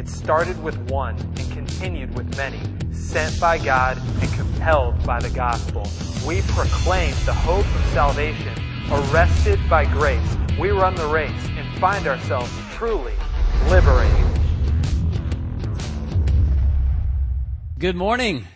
It started with one and continued with many, sent by God and compelled by the gospel. We proclaim the hope of salvation, arrested by grace. We run the race and find ourselves truly liberated. Good morning.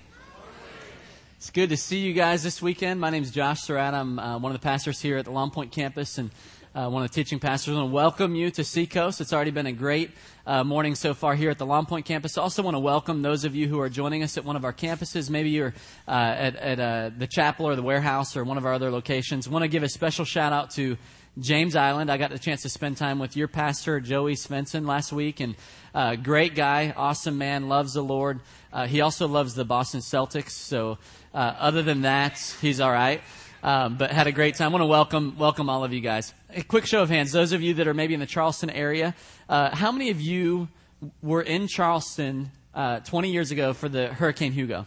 It's good to see you guys this weekend. My name is Josh Surratt. I'm uh, one of the pastors here at the Long Point campus and uh, one of the teaching pastors. I want to welcome you to Seacoast. It's already been a great uh, morning so far here at the Long Point campus. I also want to welcome those of you who are joining us at one of our campuses. Maybe you're uh, at, at uh, the chapel or the warehouse or one of our other locations. I want to give a special shout out to James Island. I got the chance to spend time with your pastor, Joey Svensson, last week, and uh, great guy, awesome man, loves the Lord. Uh, he also loves the Boston Celtics, so uh, other than that, he's all right. Um, but had a great time. I want to welcome welcome all of you guys. A quick show of hands. Those of you that are maybe in the Charleston area, uh, how many of you were in Charleston uh, 20 years ago for the Hurricane Hugo?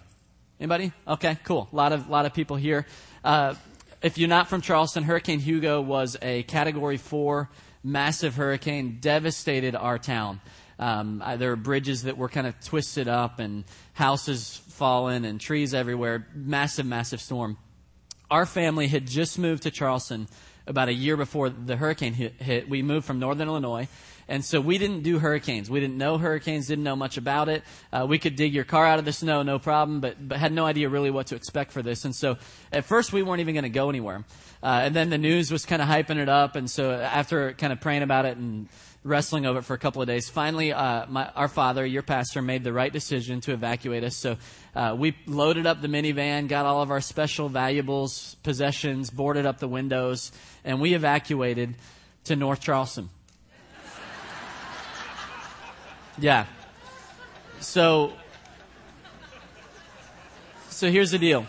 Anybody? Okay, cool. A lot of lot of people here. Uh, if you're not from Charleston, Hurricane Hugo was a Category Four massive hurricane, devastated our town. Um, there were bridges that were kind of twisted up and houses fallen and trees everywhere. Massive, massive storm our family had just moved to Charleston about a year before the hurricane hit. We moved from northern Illinois. And so we didn't do hurricanes. We didn't know hurricanes, didn't know much about it. Uh, we could dig your car out of the snow, no problem, but, but had no idea really what to expect for this. And so at first we weren't even going to go anywhere. Uh, and then the news was kind of hyping it up. And so after kind of praying about it and wrestling over it for a couple of days. Finally, uh, my, our father, your pastor, made the right decision to evacuate us. So uh, we loaded up the minivan, got all of our special valuables, possessions, boarded up the windows, and we evacuated to North Charleston. yeah. So, so here's the deal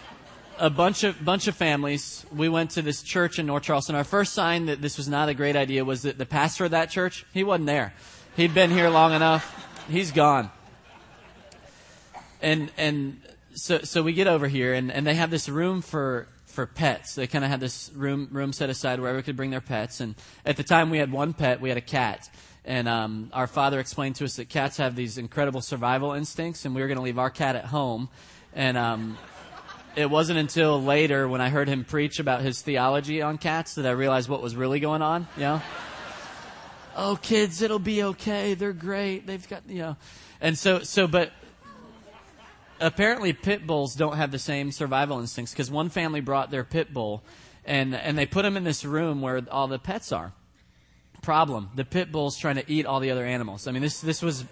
a bunch of bunch of families. We went to this church in North Charleston. Our first sign that this was not a great idea was that the pastor of that church he wasn't there. He'd been here long enough. He's gone. And and so so we get over here and, and they have this room for for pets. They kind of had this room room set aside where everyone could bring their pets. And at the time we had one pet. We had a cat. And um, our father explained to us that cats have these incredible survival instincts, and we were going to leave our cat at home. And um, it wasn't until later when I heard him preach about his theology on cats that I realized what was really going on, you know? oh, kids, it'll be okay. They're great. They've got, you know. And so, so, but apparently pit bulls don't have the same survival instincts because one family brought their pit bull and, and they put him in this room where all the pets are. Problem. The pit bull's trying to eat all the other animals. I mean, this, this was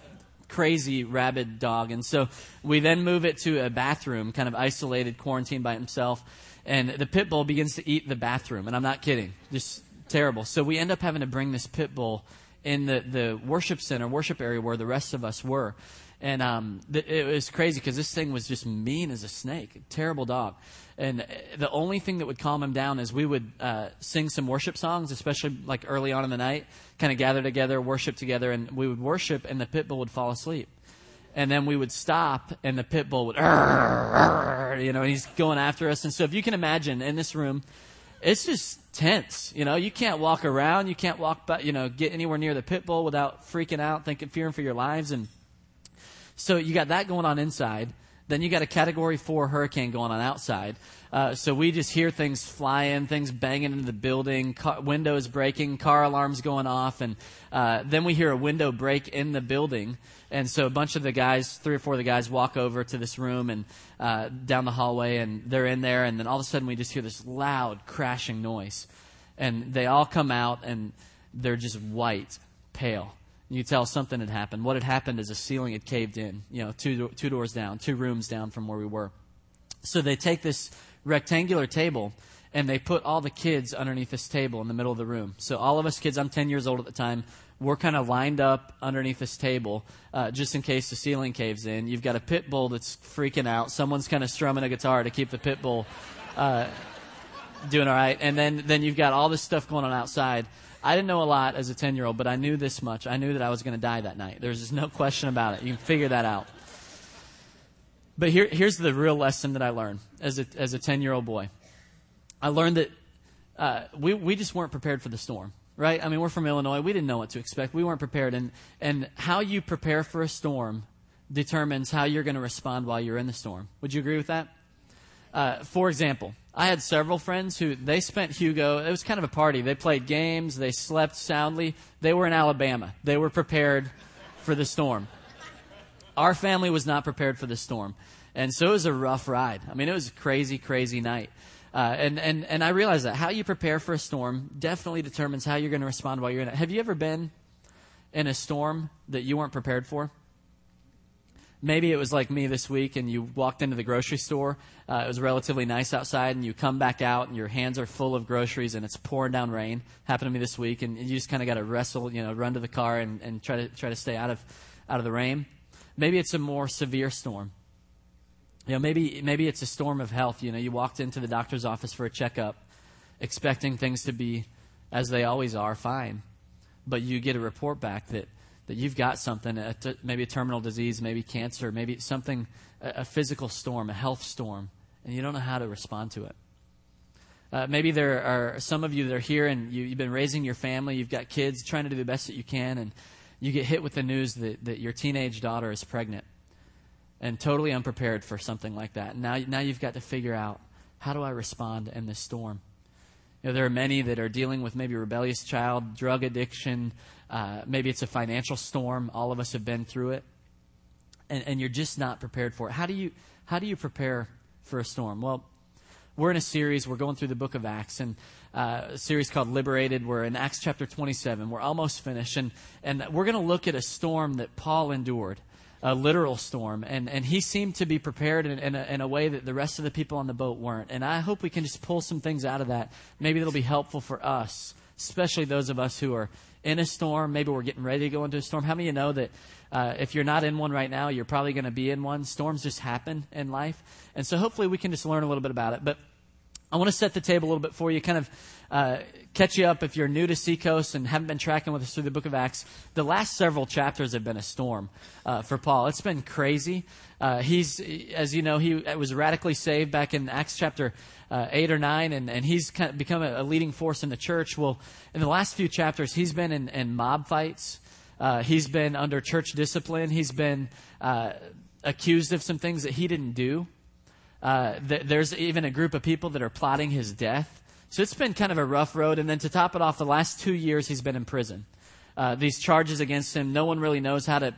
crazy rabid dog. And so we then move it to a bathroom, kind of isolated, quarantined by himself. And the pit bull begins to eat the bathroom. And I'm not kidding. Just terrible. So we end up having to bring this pit bull in the, the worship center, worship area where the rest of us were. And um, th- it was crazy because this thing was just mean as a snake, terrible dog. And the only thing that would calm him down is we would uh, sing some worship songs, especially like early on in the night, kind of gather together, worship together, and we would worship, and the pit bull would fall asleep. And then we would stop, and the pit bull would, you know, and he's going after us. And so if you can imagine in this room, it's just tense. You know, you can't walk around, you can't walk, but you know, get anywhere near the pit bull without freaking out, thinking, fearing for your lives. And so you got that going on inside. Then you got a category four hurricane going on outside. Uh, so we just hear things flying, things banging into the building, car, windows breaking, car alarms going off, and uh, then we hear a window break in the building. And so a bunch of the guys, three or four of the guys, walk over to this room and uh, down the hallway, and they're in there. And then all of a sudden, we just hear this loud crashing noise, and they all come out, and they're just white, pale you tell something had happened. What had happened is a ceiling had caved in, you know, two, two doors down, two rooms down from where we were. So they take this rectangular table and they put all the kids underneath this table in the middle of the room. So all of us kids, I'm 10 years old at the time, we're kind of lined up underneath this table uh, just in case the ceiling caves in. You've got a pit bull that's freaking out. Someone's kind of strumming a guitar to keep the pit bull uh, doing all right. And then, then you've got all this stuff going on outside. I didn't know a lot as a 10 year old, but I knew this much. I knew that I was going to die that night. There's just no question about it. You can figure that out. But here, here's the real lesson that I learned as a, as a 10 year old boy. I learned that uh, we, we just weren't prepared for the storm. right? I mean, we're from Illinois. We didn't know what to expect. We weren't prepared. And, and how you prepare for a storm determines how you're going to respond while you're in the storm. Would you agree with that? Uh, for example, I had several friends who they spent Hugo. It was kind of a party. They played games. They slept soundly. They were in Alabama. They were prepared for the storm. Our family was not prepared for the storm. And so it was a rough ride. I mean, it was a crazy, crazy night. Uh, and, and, and I realize that how you prepare for a storm definitely determines how you're going to respond while you're in it. Have you ever been in a storm that you weren't prepared for? Maybe it was like me this week and you walked into the grocery store. Uh, it was relatively nice outside and you come back out and your hands are full of groceries and it's pouring down rain. Happened to me this week and you just kind of got to wrestle, you know, run to the car and, and try to, try to stay out of, out of the rain. Maybe it's a more severe storm. You know, maybe, maybe it's a storm of health. You know, you walked into the doctor's office for a checkup expecting things to be as they always are, fine. But you get a report back that that you've got something, a t- maybe a terminal disease, maybe cancer, maybe something, a, a, physical storm, a health storm, and you don't know how to respond to it. Uh, maybe there are some of you that are here and you, have been raising your family, you've got kids, trying to do the best that you can, and you get hit with the news that, that your teenage daughter is pregnant and totally unprepared for something like that. Now, now you've got to figure out how do I respond in this storm? You know, there are many that are dealing with maybe rebellious child, drug addiction, uh, maybe it's a financial storm. All of us have been through it, and, and you're just not prepared for it. How do you how do you prepare for a storm? Well, we're in a series. We're going through the book of Acts, and uh, a series called Liberated. We're in Acts chapter 27. We're almost finished, and and we're going to look at a storm that Paul endured a literal storm, and, and he seemed to be prepared in, in, a, in a way that the rest of the people on the boat weren't. And I hope we can just pull some things out of that. Maybe that'll be helpful for us, especially those of us who are in a storm. Maybe we're getting ready to go into a storm. How many of you know that uh, if you're not in one right now, you're probably going to be in one? Storms just happen in life. And so hopefully we can just learn a little bit about it. But I want to set the table a little bit for you, kind of uh, catch you up if you're new to Seacoast and haven't been tracking with us through the book of Acts. The last several chapters have been a storm uh, for Paul. It's been crazy. Uh, he's, as you know, he was radically saved back in Acts chapter uh, 8 or 9, and, and he's kind of become a, a, leading force in the church. Well, in the last few chapters, he's been in, in mob fights. Uh, he's been under church discipline. He's been uh, accused of some things that he didn't do. Uh, th- there's even a group of people that are plotting his death. So it's been kind of a rough road. And then to top it off, the last two years he's been in prison. Uh, these charges against him, no one really knows how to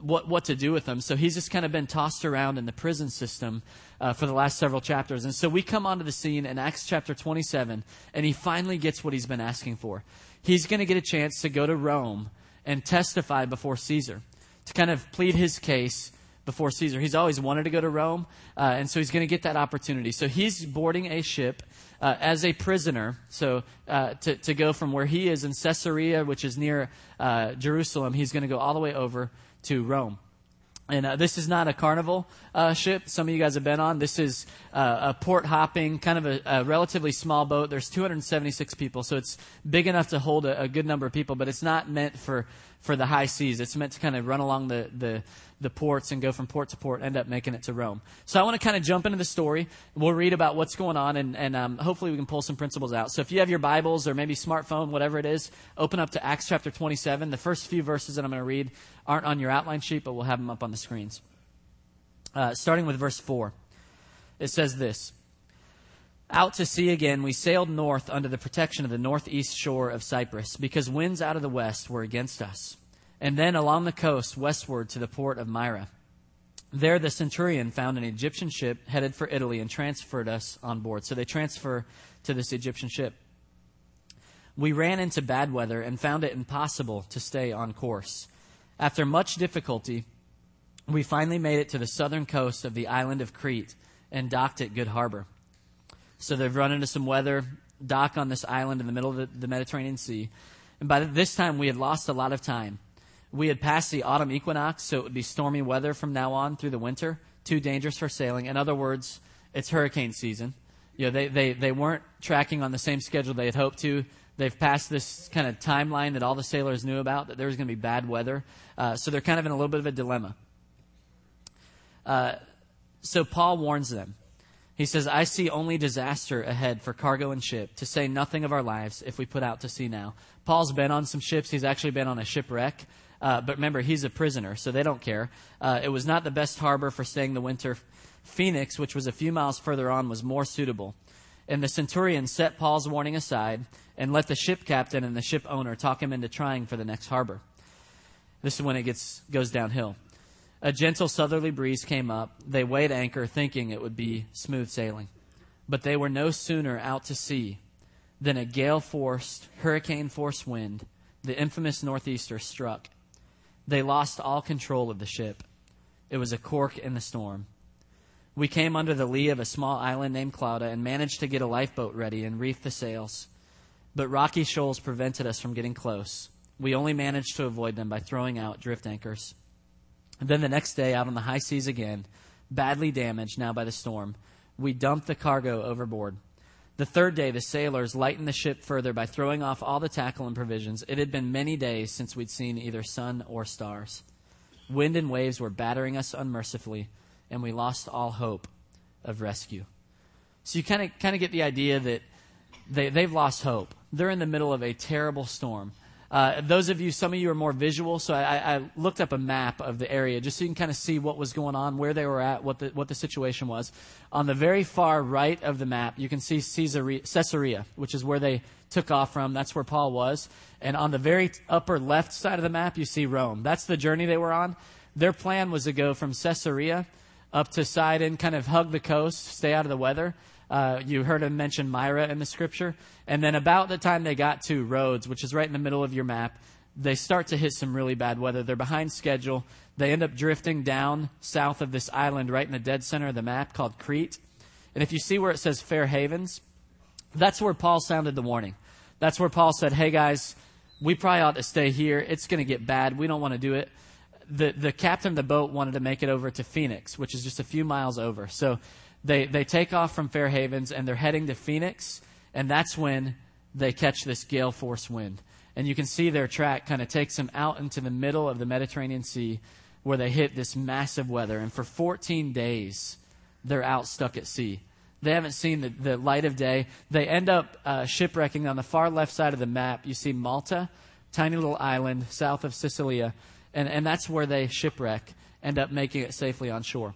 what what to do with them. So he's just kind of been tossed around in the prison system uh, for the last several chapters. And so we come onto the scene in Acts chapter 27, and he finally gets what he's been asking for. He's going to get a chance to go to Rome and testify before Caesar to kind of plead his case before Caesar. He's always wanted to go to Rome, uh, and so he's going to get that opportunity. So he's boarding a ship uh, as a prisoner, so uh, to, to go from where he is in Caesarea, which is near uh, Jerusalem, he's going to go all the way over to Rome. And uh, this is not a carnival uh, ship. Some of you guys have been on. This is uh, a port hopping, kind of a, a, relatively small boat. There's 276 people, so it's big enough to hold a, a, good number of people, but it's not meant for, for the high seas. It's meant to kind of run along the, the, the ports and go from port to port, end up making it to Rome. So I want to kind of jump into the story. We'll read about what's going on, and, and um, hopefully we can pull some principles out. So if you have your Bibles or maybe smartphone, whatever it is, open up to Acts chapter 27. The first few verses that I'm going to read aren't on your outline sheet, but we'll have them up on the screens. Uh, starting with verse 4. It says this. Out to sea again, we sailed north under the protection of the northeast shore of Cyprus, because winds out of the west were against us and then along the coast westward to the port of Myra. There, the centurion found an Egyptian ship headed for Italy and transferred us on board. So they transfer to this Egyptian ship. We ran into bad weather and found it impossible to stay on course. After much difficulty, we finally made it to the southern coast of the island of Crete and docked at Good Harbor. So they've run into some weather, dock on this island in the middle of the Mediterranean Sea. And by this time, we had lost a lot of time. We had passed the autumn equinox, so it would be stormy weather from now on through the winter, too dangerous for sailing. In other words, it's hurricane season. You know, they, they, they weren't tracking on the same schedule they had hoped to. They've passed this kind of timeline that all the sailors knew about, that there was going to be bad weather. Uh, so they're kind of in a little bit of a dilemma. Uh, so Paul warns them. He says, I see only disaster ahead for cargo and ship, to say nothing of our lives if we put out to sea now. Paul's been on some ships. He's actually been on a shipwreck. Uh, but remember, he's a prisoner, so they don't care. Uh, it was not the best harbor for staying the winter. Phoenix, which was a few miles further on, was more suitable. And the centurion set Paul's warning aside and let the ship captain and the ship owner talk him into trying for the next harbor. This is when it gets goes downhill. A gentle southerly breeze came up. They weighed anchor, thinking it would be smooth sailing. But they were no sooner out to sea than a gale forced, hurricane force wind, the infamous northeaster, struck. They lost all control of the ship. It was a cork in the storm. We came under the lee of a small island named Clauda and managed to get a lifeboat ready and reef the sails. But rocky shoals prevented us from getting close. We only managed to avoid them by throwing out drift anchors. And then the next day, out on the high seas again, badly damaged now by the storm, we dumped the cargo overboard. The third day, the sailors lightened the ship further by throwing off all the tackle and provisions. It had been many days since we'd seen either sun or stars. Wind and waves were battering us unmercifully and we lost all hope of rescue. So you kind of kind of get the idea that they, they've lost hope. They're in the middle of a terrible storm. Uh, those of you, some of you are more visual, so I, I, looked up a map of the area just so you can kind of see what was going on, where they were at, what the, what the situation was. On the very far right of the map, you can see Caesarea, Caesarea, which is where they took off from. That's where Paul was. And on the very upper left side of the map, you see Rome. That's the journey they were on. Their plan was to go from Caesarea up to Sidon, kind of hug the coast, stay out of the weather. Uh, you heard him mention Myra in the scripture. And then about the time they got to Rhodes, which is right in the middle of your map, they start to hit some really bad weather. They're behind schedule. They end up drifting down south of this island right in the dead center of the map called Crete. And if you see where it says Fair Havens, that's where Paul sounded the warning. That's where Paul said, hey guys, we probably ought to stay here. It's going to get bad. We don't want to do it the, the captain of the boat wanted to make it over to Phoenix, which is just a few miles over. So they, they take off from Fair Havens and they're heading to Phoenix, and that's when they catch this gale force wind. And you can see their track kind of takes them out into the middle of the Mediterranean Sea where they hit this massive weather. And for 14 days, they're out stuck at sea. They haven't seen the, the light of day. They end up uh, shipwrecking on the far left side of the map. You see Malta, tiny little island south of Sicilia and, and that's where they shipwreck, end up making it safely on shore.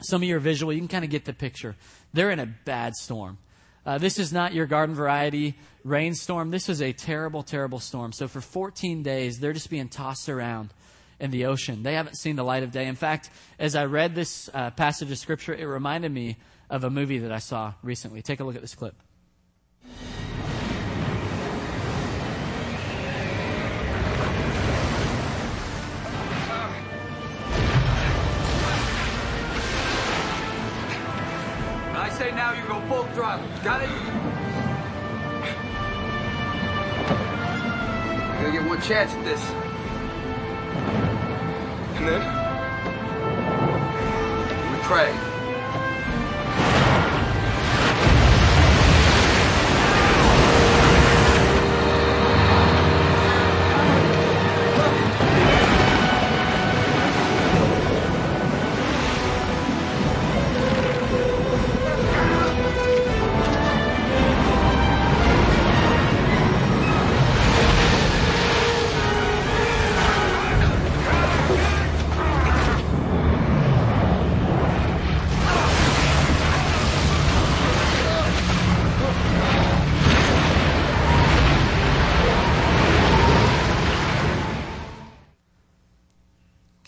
Some of you are visual, you can kind of get the picture. They're in a bad storm. Uh, this is not your garden variety rainstorm. This is a terrible, terrible storm. So for 14 days, they're just being tossed around in the ocean. They haven't seen the light of day. In fact, as I read this uh, passage of scripture, it reminded me of a movie that I saw recently. Take a look at this clip. Say now, you go full throttle. Got it? You're gonna get one chance at this. And then? We pray.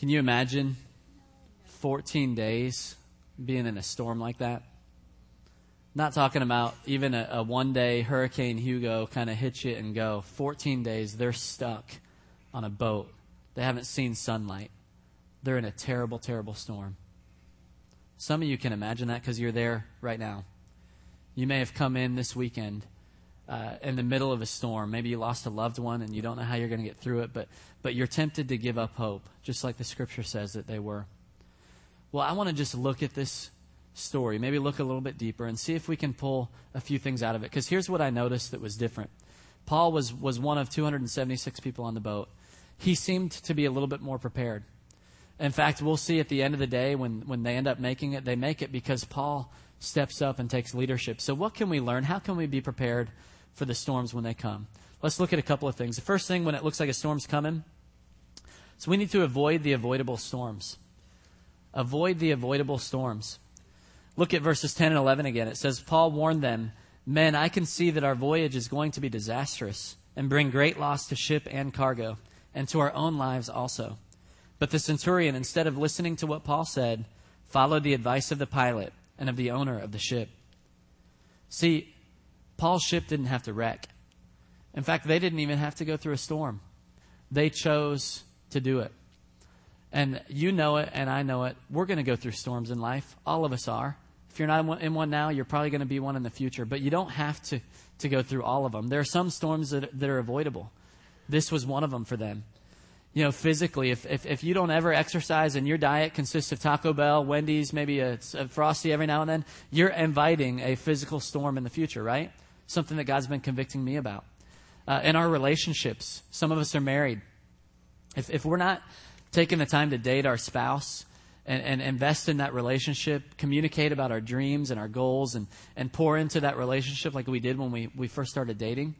You imagine 14 days being in a storm like that? Not talking about even a, a one day Hurricane Hugo kind of hit you and go. 14 days, they're stuck on a boat. They haven't seen sunlight. They're in a terrible, terrible storm. Some of you can imagine that because you're there right now. You may have come in this weekend uh, in the middle of a storm. Maybe you lost a loved one and you don't know how you're going to get through it, but, but you're tempted to give up hope, just like the scripture says that they were. Well, I want to just look at this story, maybe look a little bit deeper and see if we can pull a few things out of it. Because here's what I noticed that was different Paul was, was one of 276 people on the boat. He seemed to be a little bit more prepared. In fact, we'll see at the end of the day when, when they end up making it, they make it because Paul steps up and takes leadership. So, what can we learn? How can we be prepared for the storms when they come? Let's look at a couple of things. The first thing, when it looks like a storm's coming, so we need to avoid the avoidable storms. Avoid the avoidable storms. Look at verses 10 and 11 again. It says, Paul warned them, Men, I can see that our voyage is going to be disastrous and bring great loss to ship and cargo, and to our own lives also. But the centurion, instead of listening to what Paul said, followed the advice of the pilot and of the owner of the ship. See, Paul's ship didn't have to wreck. In fact, they didn't even have to go through a storm. They chose to do it. And you know it, and I know it. We're going to go through storms in life. All of us are. If you're not in one now, you're probably going to be one in the future. But you don't have to, to go through all of them. There are some storms that, that are avoidable. This was one of them for them. You know, physically, if, if, if you don't ever exercise and your diet consists of Taco Bell, Wendy's, maybe a, a Frosty every now and then, you're inviting a physical storm in the future, right? Something that God's been convicting me about. Uh, in our relationships, some of us are married. If, if we're not taking the time to date our spouse, and, and, invest in that relationship, communicate about our dreams and our goals, and, and pour into that relationship like we did when we, we first started dating,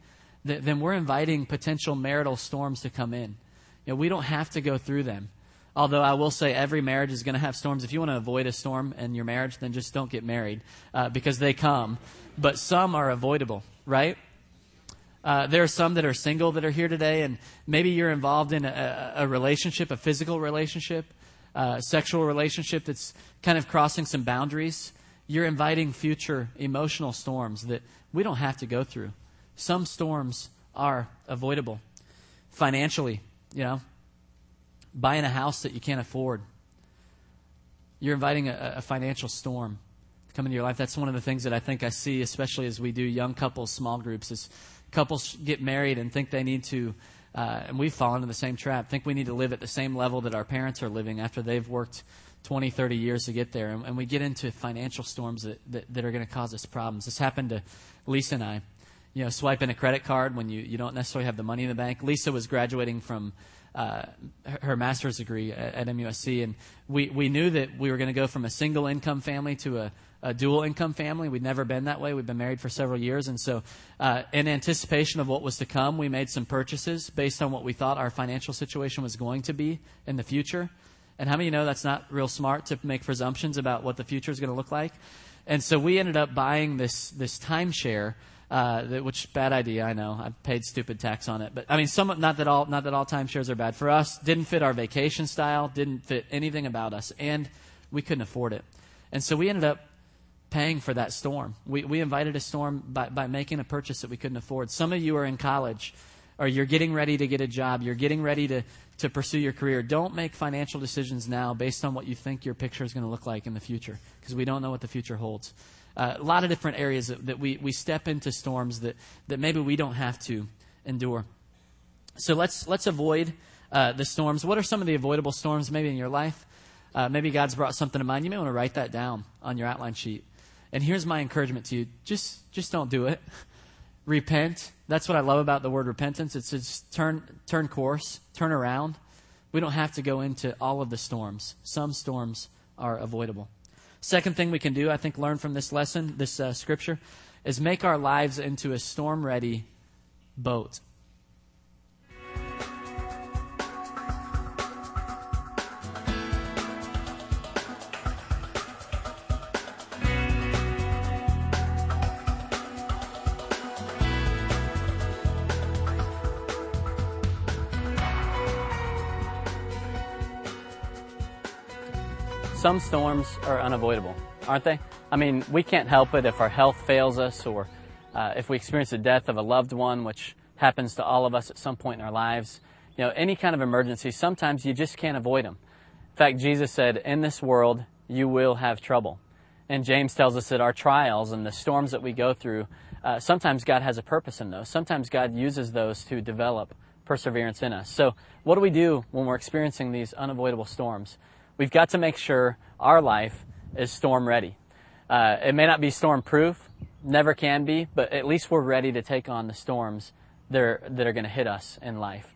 th- then we're inviting potential marital storms to come in. You know, we don't have to go through them. Although I will say every marriage is going to have storms. If you want to avoid a storm in your marriage, then just don't get married uh, because they come. But some are avoidable, right? Uh, there are some that are single that are here today, and maybe you're involved in a, a relationship, a physical relationship, uh, sexual relationship that's kind of crossing some boundaries. You're inviting future emotional storms that we don't have to go through. Some storms are avoidable. Financially, you know, buying a house that you can't afford. You're inviting a, a financial storm to come into your life. That's one of the things that I think I see, especially as we do young couples small groups, is couples get married and think they need to, uh, and we've fallen into the same trap, think we need to live at the same level that our parents are living after they've worked 20, 30 years to get there. And, and we get into financial storms that, that, that are going to cause us problems. This happened to Lisa and I. You know, swiping a credit card when you, you don't necessarily have the money in the bank. Lisa was graduating from uh, her master's degree at, at, MUSC, and we, we knew that we were going to go from a single income family to a, a dual income family. We'd never been that way. We've been married for several years. And so, uh, in anticipation of what was to come, we made some purchases based on what we thought our financial situation was going to be in the future. And how many of you know that's not real smart to make presumptions about what the future is going to look like? And so we ended up buying this, this timeshare. Uh, which bad idea, I know. I paid stupid tax on it, but I mean, some not that all not that all timeshares are bad for us. Didn't fit our vacation style, didn't fit anything about us, and we couldn't afford it. And so we ended up paying for that storm. We, we invited a storm by, by making a purchase that we couldn't afford. Some of you are in college or you're getting ready to get a job. You're getting ready to, to pursue your career. Don't make financial decisions now based on what you think your picture is going to look like in the future because we don't know what the future holds. Uh, a lot of different areas that, that, we, we step into storms that, that maybe we don't have to endure. So let's, let's avoid uh, the storms. What are some of the avoidable storms maybe in your life? Uh, maybe God's brought something to mind. You may want to write that down on your outline sheet. And here's my encouragement to you just, just don't do it. Repent. That's what I love about the word repentance. It's just turn, turn course, turn around. We don't have to go into all of the storms. Some storms are avoidable. Second thing we can do, I think, learn from this lesson, this uh, scripture, is make our lives into a storm ready boat. Some storms are unavoidable, aren't they? I mean, we can't help it if our health fails us or uh, if we experience the death of a loved one, which happens to all of us at some point in our lives. You know, any kind of emergency, sometimes you just can't avoid them. In fact, Jesus said, In this world, you will have trouble. And James tells us that our trials and the storms that we go through, uh, sometimes God has a purpose in those. Sometimes God uses those to develop perseverance in us. So, what do we do when we're experiencing these unavoidable storms? We've got to make sure our life is storm ready. Uh, it may not be storm proof, never can be, but at least we're ready to take on the storms that are, that are going to hit us in life.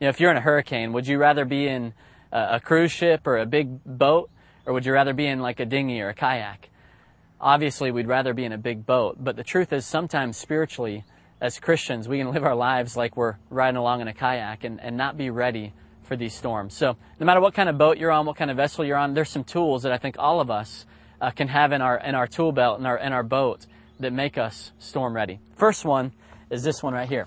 You know, if you're in a hurricane, would you rather be in a, a cruise ship or a big boat, or would you rather be in like a dinghy or a kayak? obviously we'd rather be in a big boat, but the truth is sometimes spiritually, as Christians, we can live our lives like we're riding along in a kayak and, and not be ready for these storms. So no matter what kind of boat you're on, what kind of vessel you're on, there's some tools that I think all of us uh, can have in our in our tool belt in our in our boat that make us storm ready. First one is this one right here.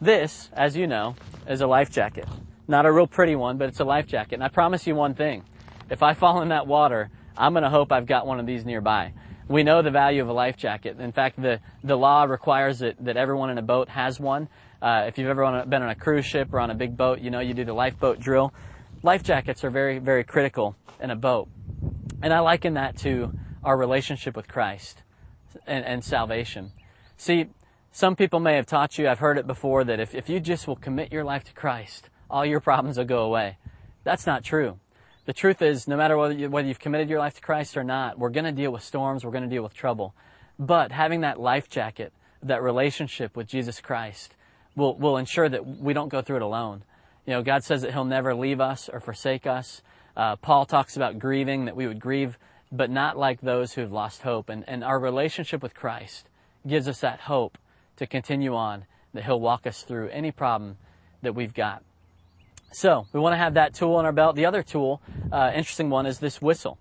This, as you know, is a life jacket. Not a real pretty one, but it's a life jacket. And I promise you one thing. If I fall in that water, I'm going to hope I've got one of these nearby. We know the value of a life jacket. In fact, the, the law requires that, that everyone in a boat has one. Uh, if you've ever on a, been on a cruise ship or on a big boat, you know you do the lifeboat drill. Life jackets are very, very critical in a boat. And I liken that to our relationship with Christ and, and salvation. See, some people may have taught you, I've heard it before, that if, if you just will commit your life to Christ, all your problems will go away. That's not true. The truth is, no matter whether, you, whether you've committed your life to Christ or not, we're going to deal with storms, we're going to deal with trouble. But having that life jacket, that relationship with Jesus Christ, will, will ensure that we don't go through it alone. You know, God says that He'll never leave us or forsake us. Uh, Paul talks about grieving, that we would grieve, but not like those who have lost hope. And, and our relationship with Christ gives us that hope to continue on, that He'll walk us through any problem that we've got. So we want to have that tool in our belt. The other tool, uh, interesting one, is this whistle.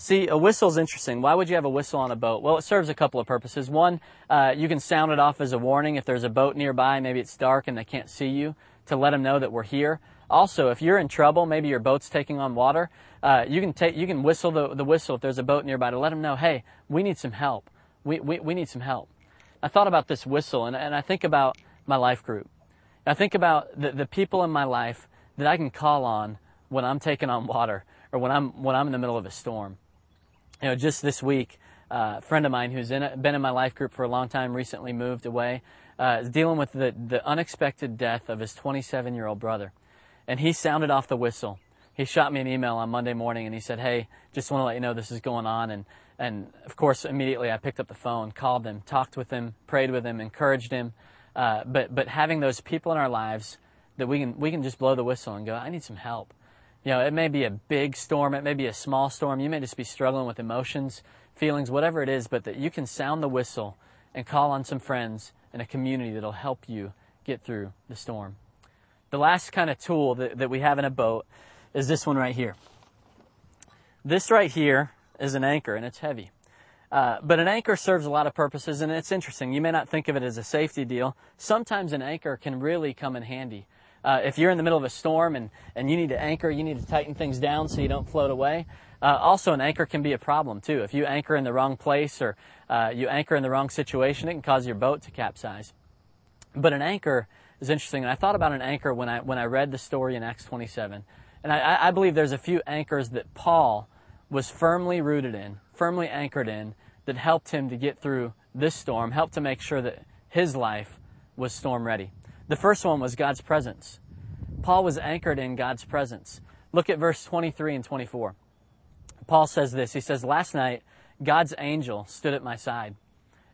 See, a whistle is interesting. Why would you have a whistle on a boat? Well, it serves a couple of purposes. One, uh, you can sound it off as a warning if there's a boat nearby, maybe it's dark and they can't see you, to let them know that we're here. Also, if you're in trouble, maybe your boat's taking on water, uh, you can take, you can whistle the, the whistle if there's a boat nearby to let them know, hey, we need some help. We, we, we need some help. I thought about this whistle and, and I think about my life group. I think about the, the people in my life that I can call on when I'm taking on water or when I'm when I'm in the middle of a storm. You know, just this week, uh, a friend of mine who's in been in my life group for a long time recently moved away, uh, is dealing with the the unexpected death of his 27 year old brother, and he sounded off the whistle. He shot me an email on Monday morning and he said, "Hey, just want to let you know this is going on." And and of course, immediately I picked up the phone, called him, talked with him, prayed with him, encouraged him. Uh, but but having those people in our lives that we can we can just blow the whistle and go, I need some help. You know, it may be a big storm, it may be a small storm, you may just be struggling with emotions, feelings, whatever it is, but that you can sound the whistle and call on some friends and a community that'll help you get through the storm. The last kind of tool that, that we have in a boat is this one right here. This right here is an anchor and it's heavy. Uh, but an anchor serves a lot of purposes and it's interesting. You may not think of it as a safety deal. Sometimes an anchor can really come in handy. Uh, if you're in the middle of a storm and, and you need to anchor, you need to tighten things down so you don't float away. Uh, also, an anchor can be a problem too. If you anchor in the wrong place or uh, you anchor in the wrong situation, it can cause your boat to capsize. But an anchor is interesting, and I thought about an anchor when I when I read the story in Acts 27, and I, I believe there's a few anchors that Paul was firmly rooted in, firmly anchored in, that helped him to get through this storm, helped to make sure that his life was storm ready. The first one was God's presence. Paul was anchored in God's presence. Look at verse 23 and 24. Paul says this. He says, Last night, God's angel stood at my side,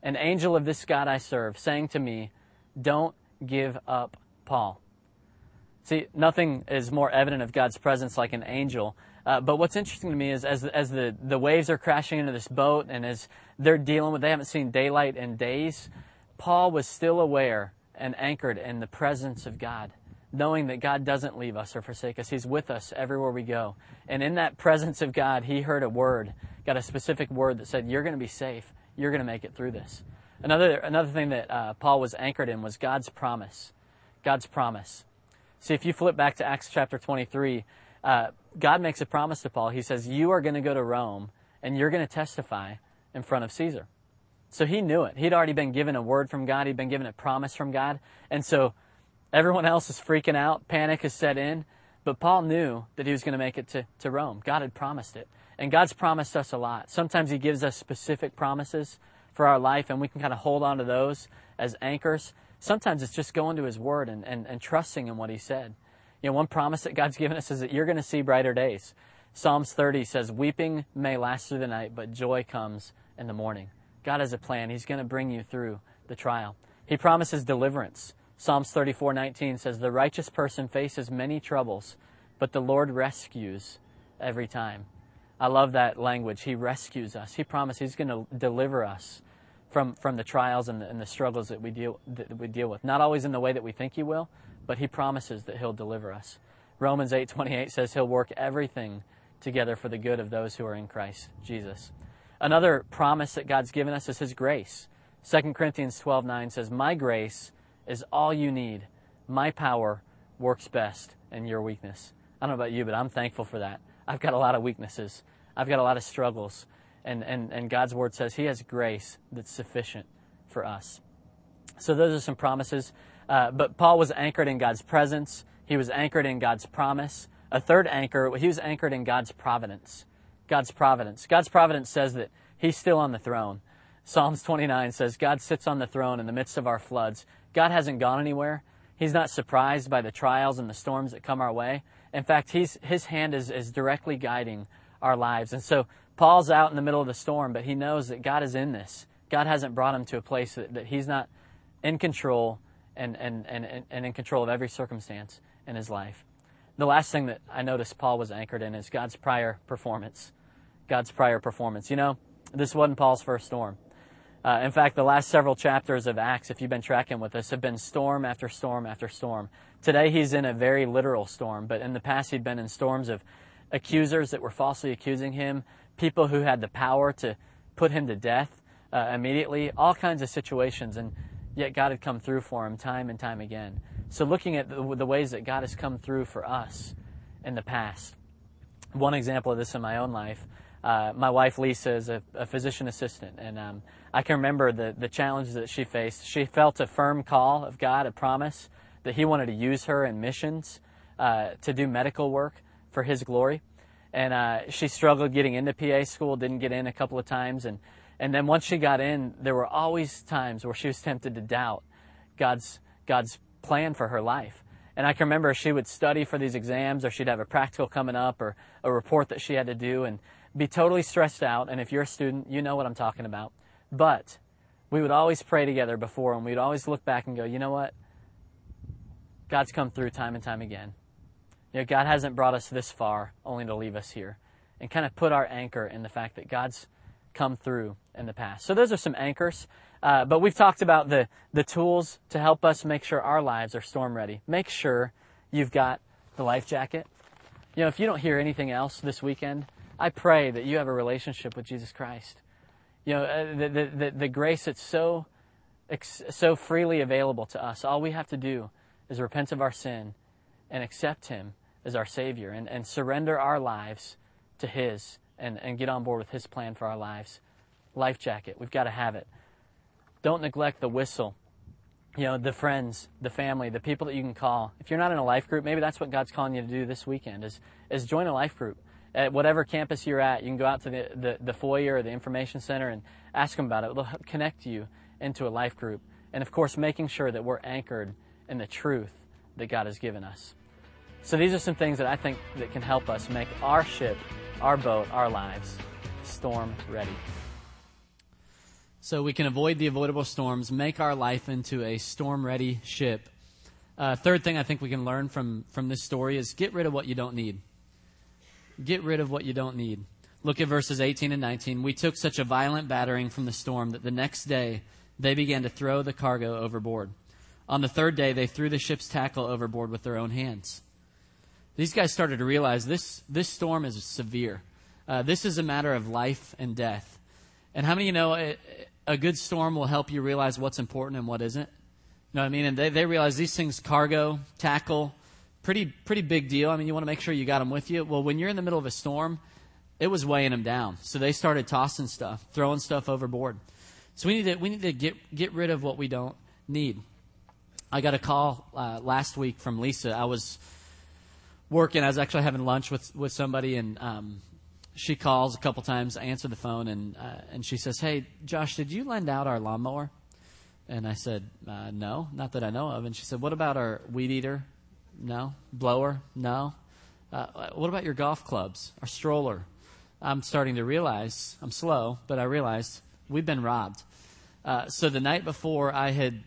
an angel of this God I serve, saying to me, Don't give up, Paul. See, nothing is more evident of God's presence like an angel. Uh, but what's interesting to me is as, as the, the waves are crashing into this boat and as they're dealing with, they haven't seen daylight in days, Paul was still aware and anchored in the presence of God, knowing that God doesn't leave us or forsake us. He's with us everywhere we go. And in that presence of God, he heard a word, got a specific word that said, You're going to be safe. You're going to make it through this. Another, another thing that uh, Paul was anchored in was God's promise. God's promise. See, if you flip back to Acts chapter 23, uh, God makes a promise to Paul. He says, You are going to go to Rome and you're going to testify in front of Caesar. So he knew it. He'd already been given a word from God. He'd been given a promise from God. And so everyone else is freaking out. Panic has set in. But Paul knew that he was going to make it to, to Rome. God had promised it. And God's promised us a lot. Sometimes he gives us specific promises for our life, and we can kind of hold on to those as anchors. Sometimes it's just going to his word and, and, and trusting in what he said. You know, one promise that God's given us is that you're going to see brighter days. Psalms 30 says, Weeping may last through the night, but joy comes in the morning. God has a plan. He's going to bring you through the trial. He promises deliverance. Psalms 34:19 says, "The righteous person faces many troubles, but the Lord rescues every time." I love that language. He rescues us. He promised He's going to deliver us from, from the trials and the, and the struggles that we, deal, that we deal with. Not always in the way that we think He will, but He promises that He'll deliver us. Romans 8:28 says He'll work everything together for the good of those who are in Christ Jesus. Another promise that God's given us is His grace. 2 Corinthians 12:9 says, "My grace is all you need. My power works best in your weakness." I don't know about you, but I'm thankful for that. I've got a lot of weaknesses. I've got a lot of struggles. And, and, and God's word says He has grace that's sufficient for us. So those are some promises. Uh, but Paul was anchored in God's presence. He was anchored in God's promise. A third anchor, he was anchored in God's providence. God's providence. God's providence says that He's still on the throne. Psalms 29 says, God sits on the throne in the midst of our floods. God hasn't gone anywhere. He's not surprised by the trials and the storms that come our way. In fact, he's, his hand is, is directly guiding our lives. And so Paul's out in the middle of the storm, but he knows that God is in this. God hasn't brought him to a place that, that he's not in control and, and, and, and in control of every circumstance in his life. The last thing that I noticed Paul was anchored in is God's prior performance. God's prior performance. You know, this wasn't Paul's first storm. Uh, in fact, the last several chapters of Acts, if you've been tracking with us, have been storm after storm after storm. Today he's in a very literal storm, but in the past he'd been in storms of accusers that were falsely accusing him, people who had the power to put him to death uh, immediately, all kinds of situations, and yet God had come through for him time and time again. So looking at the, the ways that God has come through for us in the past. One example of this in my own life, uh, my wife Lisa is a, a physician assistant, and um, I can remember the, the challenges that she faced. She felt a firm call of God, a promise that He wanted to use her in missions uh, to do medical work for His glory. And uh, she struggled getting into PA school, didn't get in a couple of times. And, and then once she got in, there were always times where she was tempted to doubt God's, God's plan for her life. And I can remember she would study for these exams, or she'd have a practical coming up, or a report that she had to do, and be totally stressed out. And if you're a student, you know what I'm talking about. But we would always pray together before, and we'd always look back and go, you know what? God's come through time and time again. You know, God hasn't brought us this far only to leave us here. And kind of put our anchor in the fact that God's come through in the past. So those are some anchors. Uh, but we've talked about the, the tools to help us make sure our lives are storm ready. Make sure you've got the life jacket. You know, if you don't hear anything else this weekend, I pray that you have a relationship with Jesus Christ. You know, uh, the, the, the, the grace that's so, so freely available to us. All we have to do is repent of our sin and accept Him as our Savior and, and surrender our lives to His and, and get on board with His plan for our lives. Life jacket, we've got to have it. Don't neglect the whistle. You know, the friends, the family, the people that you can call. If you're not in a life group, maybe that's what God's calling you to do this weekend is, is join a life group at whatever campus you're at, you can go out to the, the, the, foyer or the information center and ask them about it. They'll connect you into a life group. And of course, making sure that we're anchored in the truth that God has given us. So these are some things that I think that can help us make our ship, our boat, our lives storm ready. So we can avoid the avoidable storms, make our life into a storm ready ship. Uh, third thing I think we can learn from, from this story is get rid of what you don't need. Get rid of what you don't need. Look at verses 18 and 19. We took such a violent battering from the storm that the next day they began to throw the cargo overboard. On the third day, they threw the ship's tackle overboard with their own hands. These guys started to realize this, this storm is severe. Uh, this is a matter of life and death. And how many you know it, a good storm will help you realize what's important and what isn't? You know what I mean? And they, they realize these things, cargo, tackle, pretty pretty big deal. I mean, you want to make sure you got them with you. Well, when you're in the middle of a storm, it was weighing them down. So they started tossing stuff, throwing stuff overboard. So we need to we need to get get rid of what we don't need. I got a call uh, last week from Lisa. I was working. I was actually having lunch with with somebody, and um, she calls a couple times. I answer the phone, and uh, and she says, "Hey, Josh, did you lend out our lawnmower?" And I said, uh, "No, not that I know of." And she said, "What about our weed eater?" No. Blower? No. Uh, what about your golf clubs or stroller? I'm starting to realize, I'm slow, but I realized we've been robbed. Uh, so the night before, I had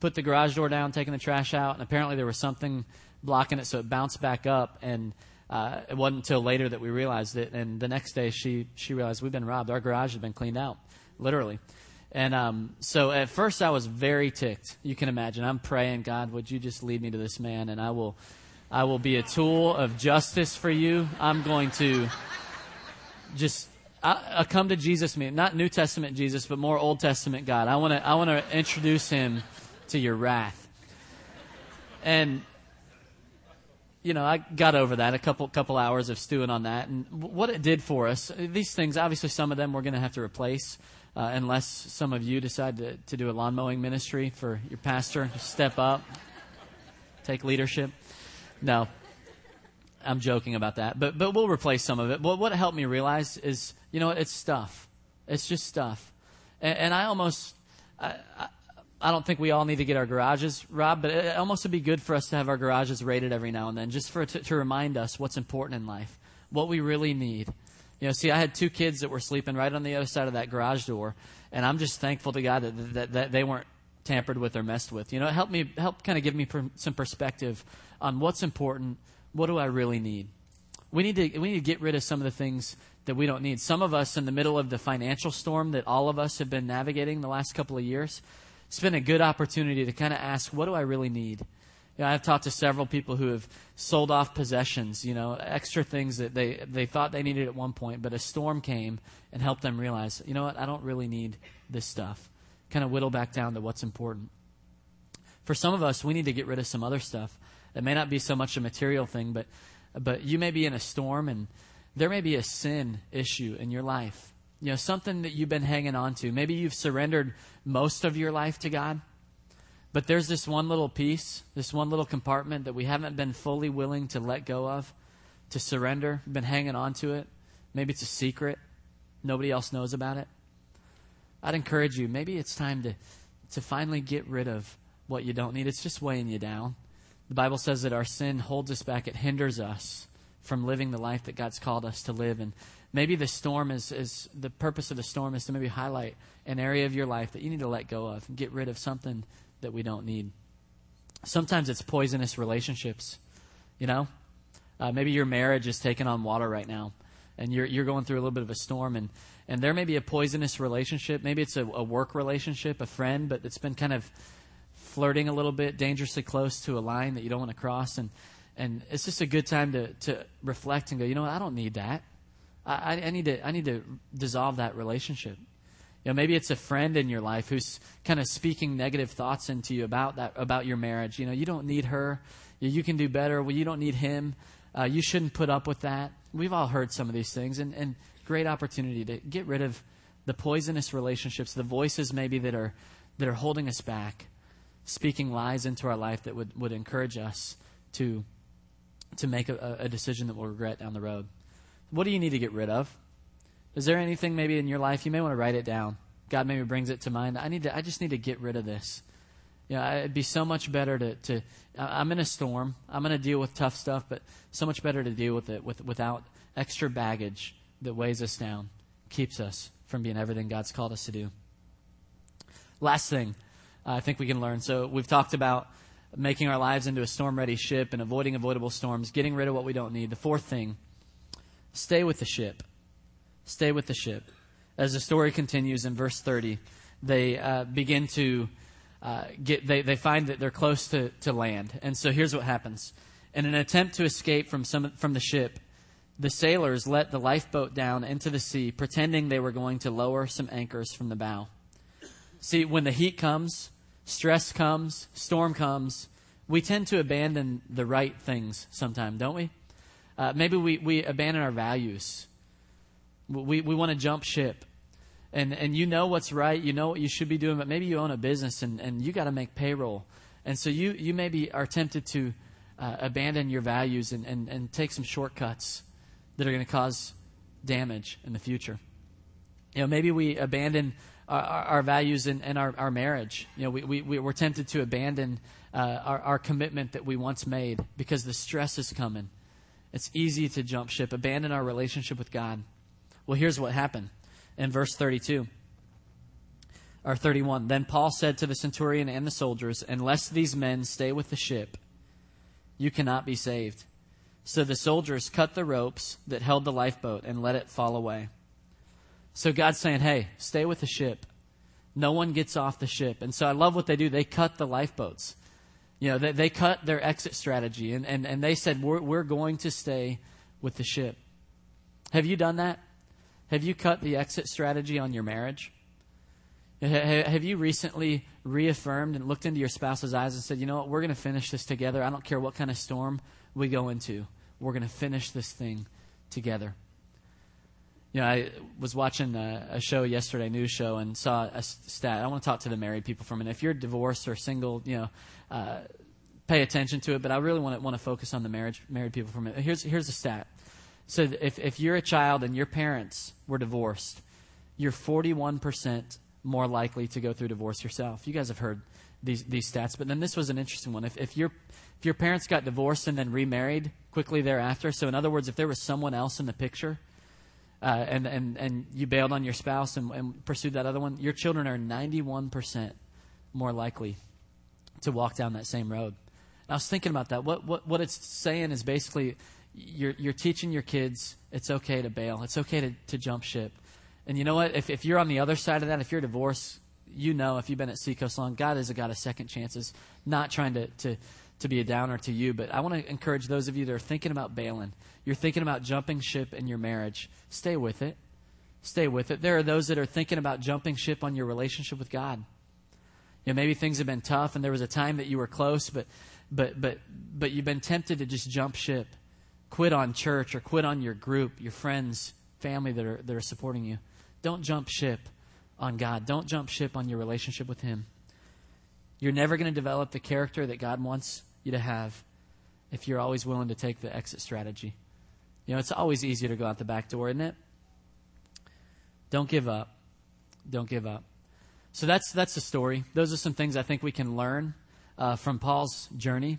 put the garage door down, taken the trash out, and apparently there was something blocking it, so it bounced back up. And uh, it wasn't until later that we realized it. And the next day, she she realized we've been robbed. Our garage had been cleaned out, literally. And um, so at first, I was very ticked. You can imagine. I'm praying, God, would you just lead me to this man, and I will, I will be a tool of justice for you. I'm going to just I, I come to Jesus, me not New Testament Jesus, but more Old Testament God. I want to I want to introduce him to your wrath. And you know, I got over that a couple couple hours of stewing on that, and what it did for us. These things, obviously, some of them we're going to have to replace uh, unless some of you decide to, to do a lawn mowing ministry for your pastor, step up, take leadership. No, I'm joking about that, but but we'll replace some of it. But what helped me realize is, you know, it's stuff. It's just stuff, and, and I almost. I, I, don't think we all need to get our garages robbed, but it almost would be good for us to have our garages raided every now and then, just for to, to remind us what's important in life, what we really need, you know, see, I had two kids that were sleeping right on the other side of that garage door, and I'm just thankful to God that, that, that they weren't tampered with or messed with. You know, it helped me, help kind of give me per, some perspective on what's important, what do I really need. We need to, we need to get rid of some of the things that we don't need. Some of us in the middle of the financial storm that all of us have been navigating the last couple of years, it's been a good opportunity to kind of ask, what do I really need? You know, I've talked to several people who have sold off possessions, you know, extra things that they, they thought they needed at one point, but a storm came and helped them realize, you know what, I don't really need this stuff. Kind of whittle back down to what's important. For some of us, we need to get rid of some other stuff. It may not be so much a material thing, but, but you may be in a storm and there may be a sin issue in your life. You know, something that you've been hanging on to. Maybe you've surrendered most of your life to God but there's this one little piece, this one little compartment that we haven't been fully willing to let go of, to surrender, We've been hanging on to it. Maybe it's a secret. Nobody else knows about it. I'd encourage you, maybe it's time to, to finally get rid of what you don't need. It's just weighing you down. The Bible says that our sin holds us back, it hinders us from living the life that God's called us to live. And maybe the storm is, is the purpose of the storm is to maybe highlight an area of your life that you need to let go of and get rid of something that we don't need. Sometimes it's poisonous relationships, you know? Uh, maybe your marriage is taking on water right now, and you're, you're going through a little bit of a storm, and, and there may be a poisonous relationship. Maybe it's a, a work relationship, a friend, but it's been kind of flirting a little bit, dangerously close to a line that you don't want to cross. And, and it's just a good time to, to reflect and go, you know what, I don't need that. I, I, need to, I need to dissolve that relationship. You know, maybe it's a friend in your life who's kind of speaking negative thoughts into you about that, about your marriage. You know, you don't need her. You can do better. Well, you don't need him. Uh, you shouldn't put up with that. We've all heard some of these things, and, and great opportunity to get rid of the poisonous relationships, the voices maybe that are that are holding us back, speaking lies into our life that would, would encourage us to to make a, a decision that we'll regret down the road. What do you need to get rid of? Is there anything maybe in your life you may want to write it down? God maybe brings it to mind. I need to. I just need to get rid of this. You know, it'd be so much better to. to I'm in a storm. I'm going to deal with tough stuff, but so much better to deal with it with, without extra baggage that weighs us down, keeps us from being everything God's called us to do. Last thing I think we can learn. So we've talked about making our lives into a storm-ready ship and avoiding avoidable storms, getting rid of what we don't need. The fourth thing: stay with the ship. Stay with the ship. As the story continues in verse 30, they uh, begin to uh, get, they, they find that they're close to, to land. And so here's what happens. In an attempt to escape from, some, from the ship, the sailors let the lifeboat down into the sea, pretending they were going to lower some anchors from the bow. See, when the heat comes, stress comes, storm comes, we tend to abandon the right things sometimes, don't we? Uh, maybe we, we abandon our values. We, we want to jump ship. And, and you know what's right, you know what you should be doing, but maybe you own a business and, and you got to make payroll. And so you, you maybe are tempted to uh, abandon your values and, and, and take some shortcuts that are going to cause damage in the future. You know, maybe we abandon our, our values in, in our, our marriage. You know, we, we, we're tempted to abandon uh, our, our commitment that we once made because the stress is coming. It's easy to jump ship, abandon our relationship with God. Well, here's what happened in verse 32 or 31. Then Paul said to the centurion and the soldiers, Unless these men stay with the ship, you cannot be saved. So the soldiers cut the ropes that held the lifeboat and let it fall away. So God's saying, hey, stay with the ship. No one gets off the ship. And so I love what they do. They cut the lifeboats. You know, they, they cut their exit strategy and, and, and they said, we're, we're going to stay with the ship. Have you done that? Have you cut the exit strategy on your marriage? Have you recently reaffirmed and looked into your spouse's eyes and said, you know what, we're going to finish this together. I don't care what kind of storm we go into. We're going to finish this thing together. You know, I was watching a, a, show yesterday, news show, and saw a stat. I want to talk to the married people for a minute. If you're divorced or single, you know, uh, pay attention to it. But I really want to want to focus on the marriage married people for a minute. Here's here's a stat. So if if you're a child and your parents were divorced, you're 41 percent more likely to go through divorce yourself. You guys have heard these these stats, but then this was an interesting one. If if your if your parents got divorced and then remarried quickly thereafter, so in other words, if there was someone else in the picture uh, and, and, and you bailed on your spouse and, and pursued that other one, your children are 91% more likely to walk down that same road. And I was thinking about that. What, what, what it's saying is basically you're, you're teaching your kids it's okay to bail, it's okay to, to jump ship. And you know what? If, if you're on the other side of that, if you're divorced, you know, if you've been at Seacoast long, God is a God of second chances, not trying to, to, to be a downer to you. But I want to encourage those of you that are thinking about bailing you're thinking about jumping ship in your marriage, stay with it. Stay with it. There are those that are thinking about jumping ship on your relationship with God. You know, maybe things have been tough and there was a time that you were close, but but but but you've been tempted to just jump ship, quit on church or quit on your group, your friends, family that are that are supporting you. Don't jump ship on God. Don't jump ship on your relationship with Him. You're never going to develop the character that God wants you to have if you're always willing to take the exit strategy. You know, it's always easier to go out the back door, isn't it? Don't give up. Don't give up. So that's that's the story. Those are some things I think we can learn uh, from Paul's journey.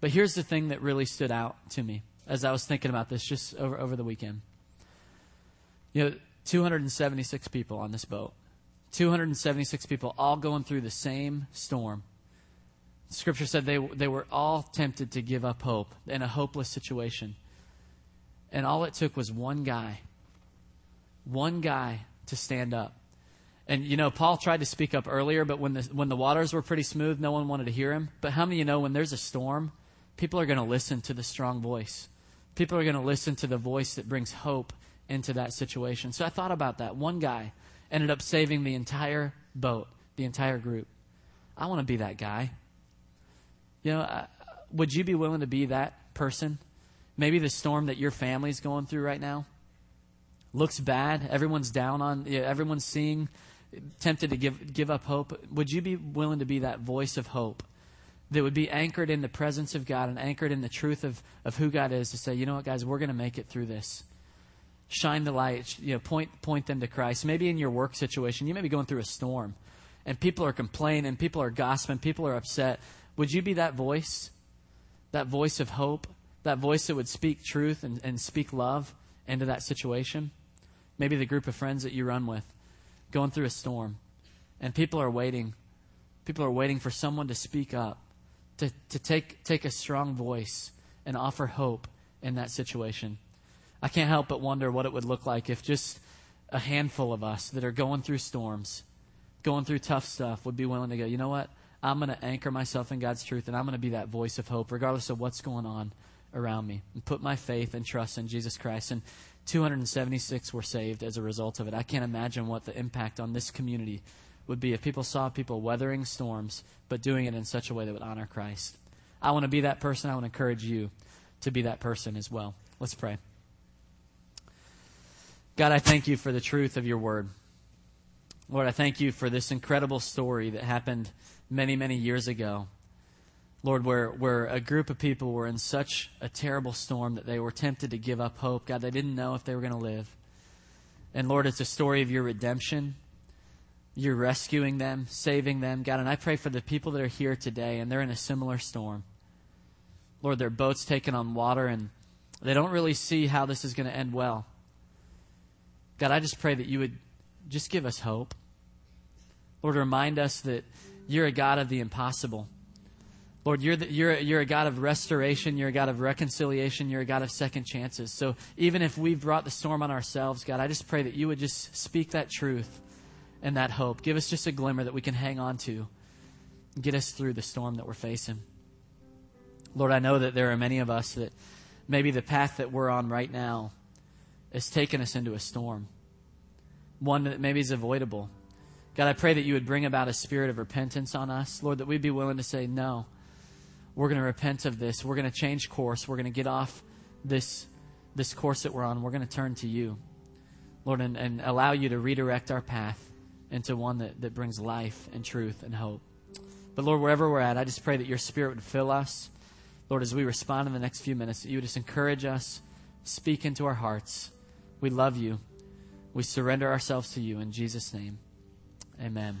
But here's the thing that really stood out to me as I was thinking about this just over over the weekend. You know, 276 people on this boat. 276 people all going through the same storm. Scripture said they, they were all tempted to give up hope in a hopeless situation. And all it took was one guy, one guy to stand up. And you know, Paul tried to speak up earlier, but when the when the waters were pretty smooth, no one wanted to hear him. But how many of you know when there's a storm, people are going to listen to the strong voice. People are going to listen to the voice that brings hope into that situation. So I thought about that. One guy ended up saving the entire boat, the entire group. I want to be that guy. You know, uh, would you be willing to be that person? Maybe the storm that your family's going through right now looks bad. Everyone's down on, you know, everyone's seeing, tempted to give, give up hope. Would you be willing to be that voice of hope that would be anchored in the presence of God and anchored in the truth of, of who God is to say, you know what, guys, we're going to make it through this? Shine the light, you know, point, point them to Christ. Maybe in your work situation, you may be going through a storm and people are complaining, people are gossiping, people are upset. Would you be that voice? That voice of hope? that voice that would speak truth and, and speak love into that situation. Maybe the group of friends that you run with going through a storm and people are waiting. People are waiting for someone to speak up, to, to take, take a strong voice and offer hope in that situation. I can't help but wonder what it would look like if just a handful of us that are going through storms, going through tough stuff, would be willing to go, you know what? I'm going to anchor myself in God's truth and I'm going to be that voice of hope, regardless of what's going on around me and put my faith and trust in Jesus Christ. And 276 were saved as a result of it. I can't imagine what the impact on this community would be if people saw people weathering storms, but doing it in such a way that would honor Christ. I want to be that person. I want to encourage you to be that person as well. Let's pray. God, I thank you for the truth of your word. Lord, I thank you for this incredible story that happened many, many years ago Lord, where, where a group of people were in such a terrible storm that they were tempted to give up hope. God, they didn't know if they were going to live. And Lord, it's a story of your redemption. You're rescuing them, saving them. God, and I pray for the people that are here today and they're in a similar storm. Lord, their boat's taken on water and they don't really see how this is going to end well. God, I just pray that you would just give us hope. Lord, remind us that you're a God of the impossible. Lord, you're, the, you're, you're a God of restoration. You're a God of reconciliation. You're a God of second chances. So even if we've brought the storm on ourselves, God, I just pray that you would just speak that truth and that hope. Give us just a glimmer that we can hang on to. Get us through the storm that we're facing. Lord, I know that there are many of us that maybe the path that we're on right now has taken us into a storm, one that maybe is avoidable. God, I pray that you would bring about a spirit of repentance on us. Lord, that we'd be willing to say, no, we're going to repent of this. We're going to change course. We're going to get off this, this course that we're on. We're going to turn to you, Lord, and, and allow you to redirect our path into one that, that brings life and truth and hope. But Lord, wherever we're at, I just pray that your spirit would fill us. Lord, as we respond in the next few minutes, that you would just encourage us, speak into our hearts. We love you. We surrender ourselves to you in Jesus' name. Amen.